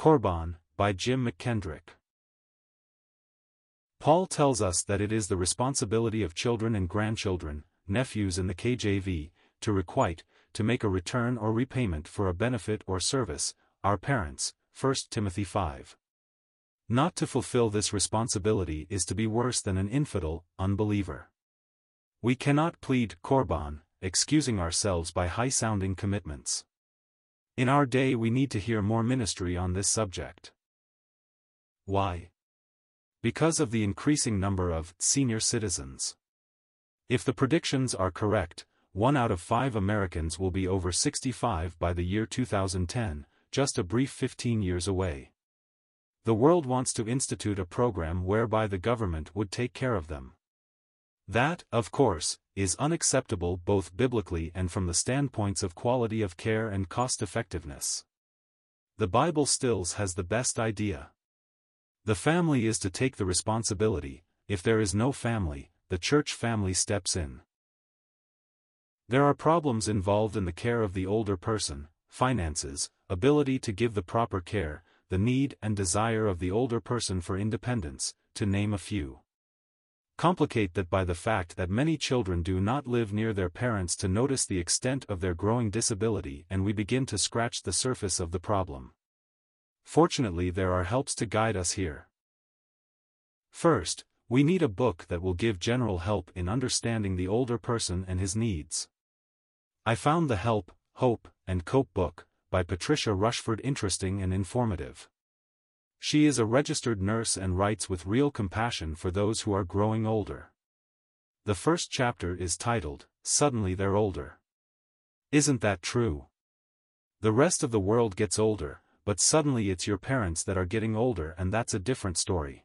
Korban, by Jim McKendrick. Paul tells us that it is the responsibility of children and grandchildren, nephews in the KJV, to requite, to make a return or repayment for a benefit or service, our parents, 1 Timothy 5. Not to fulfill this responsibility is to be worse than an infidel, unbeliever. We cannot plead korban, excusing ourselves by high-sounding commitments. In our day we need to hear more ministry on this subject. Why? Because of the increasing number of senior citizens. If the predictions are correct, one out of five Americans will be over 65 by the year 2010, just a brief 15 years away. The world wants to institute a program whereby the government would take care of them. That, of course, is unacceptable both biblically and from the standpoints of quality of care and cost-effectiveness. The Bible stills has the best idea. The family is to take the responsibility, if there is no family, the church family steps in. There are problems involved in the care of the older person, finances, ability to give the proper care, the need and desire of the older person for independence, to name a few. Complicate that by the fact that many children do not live near their parents to notice the extent of their growing disability and we begin to scratch the surface of the problem. Fortunately there are helps to guide us here. First, we need a book that will give general help in understanding the older person and his needs. I found the Help, Hope, and Cope book, by Patricia Rushford interesting and informative. She is a registered nurse and writes with real compassion for those who are growing older. The first chapter is titled, Suddenly They're Older. Isn't that true? The rest of the world gets older, but suddenly it's your parents that are getting older and that's a different story.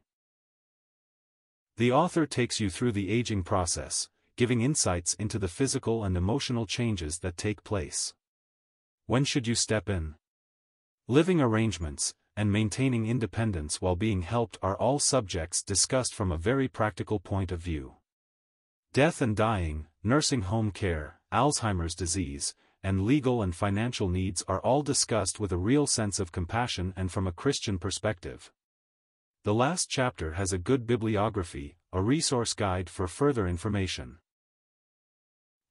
The author takes you through the aging process, giving insights into the physical and emotional changes that take place. When should you step in? Living arrangements, and maintaining independence while being helped are all subjects discussed from a very practical point of view. Death and dying, nursing home care, Alzheimer's disease, and legal and financial needs are all discussed with a real sense of compassion and from a Christian perspective. The last chapter has a good bibliography, a resource guide for further information.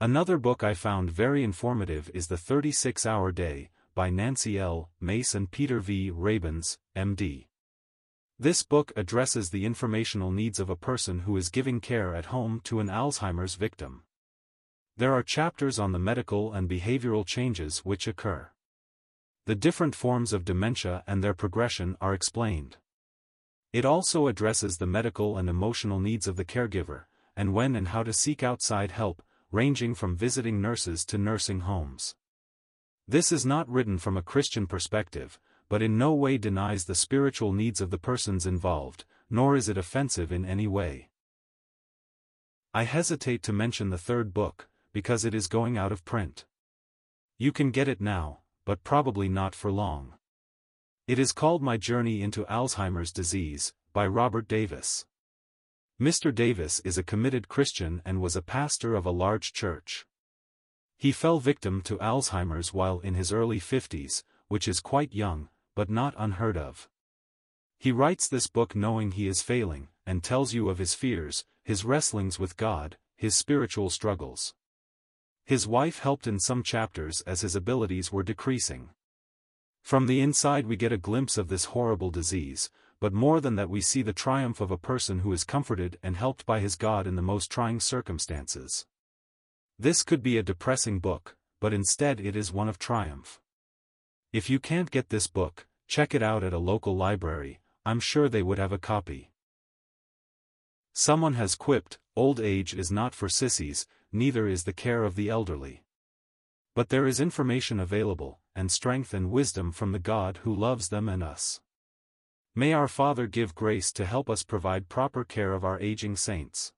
Another book I found very informative is The 36-Hour Day, by Nancy L. Mace and Peter V. Rabins, M.D. This book addresses the informational needs of a person who is giving care at home to an Alzheimer's victim. There are chapters on the medical and behavioral changes which occur. The different forms of dementia and their progression are explained. It also addresses the medical and emotional needs of the caregiver, and when and how to seek outside help, ranging from visiting nurses to nursing homes. This is not written from a Christian perspective, but in no way denies the spiritual needs of the persons involved, nor is it offensive in any way. I hesitate to mention the third book, because it is going out of print. You can get it now, but probably not for long. It is called My Journey into Alzheimer's Disease, by Robert Davis. Mr. Davis is a committed Christian and was a pastor of a large church. He fell victim to Alzheimer's while in his early 50s, which is quite young, but not unheard of. He writes this book knowing he is failing, and tells you of his fears, his wrestlings with God, his spiritual struggles. His wife helped in some chapters as his abilities were decreasing. From the inside we get a glimpse of this horrible disease, but more than that we see the triumph of a person who is comforted and helped by his God in the most trying circumstances. This could be a depressing book, but instead it is one of triumph. If you can't get this book, check it out at a local library, I'm sure they would have a copy. Someone has quipped, old age is not for sissies, neither is the care of the elderly. But there is information available, and strength and wisdom from the God who loves them and us. May our Father give grace to help us provide proper care of our aging saints.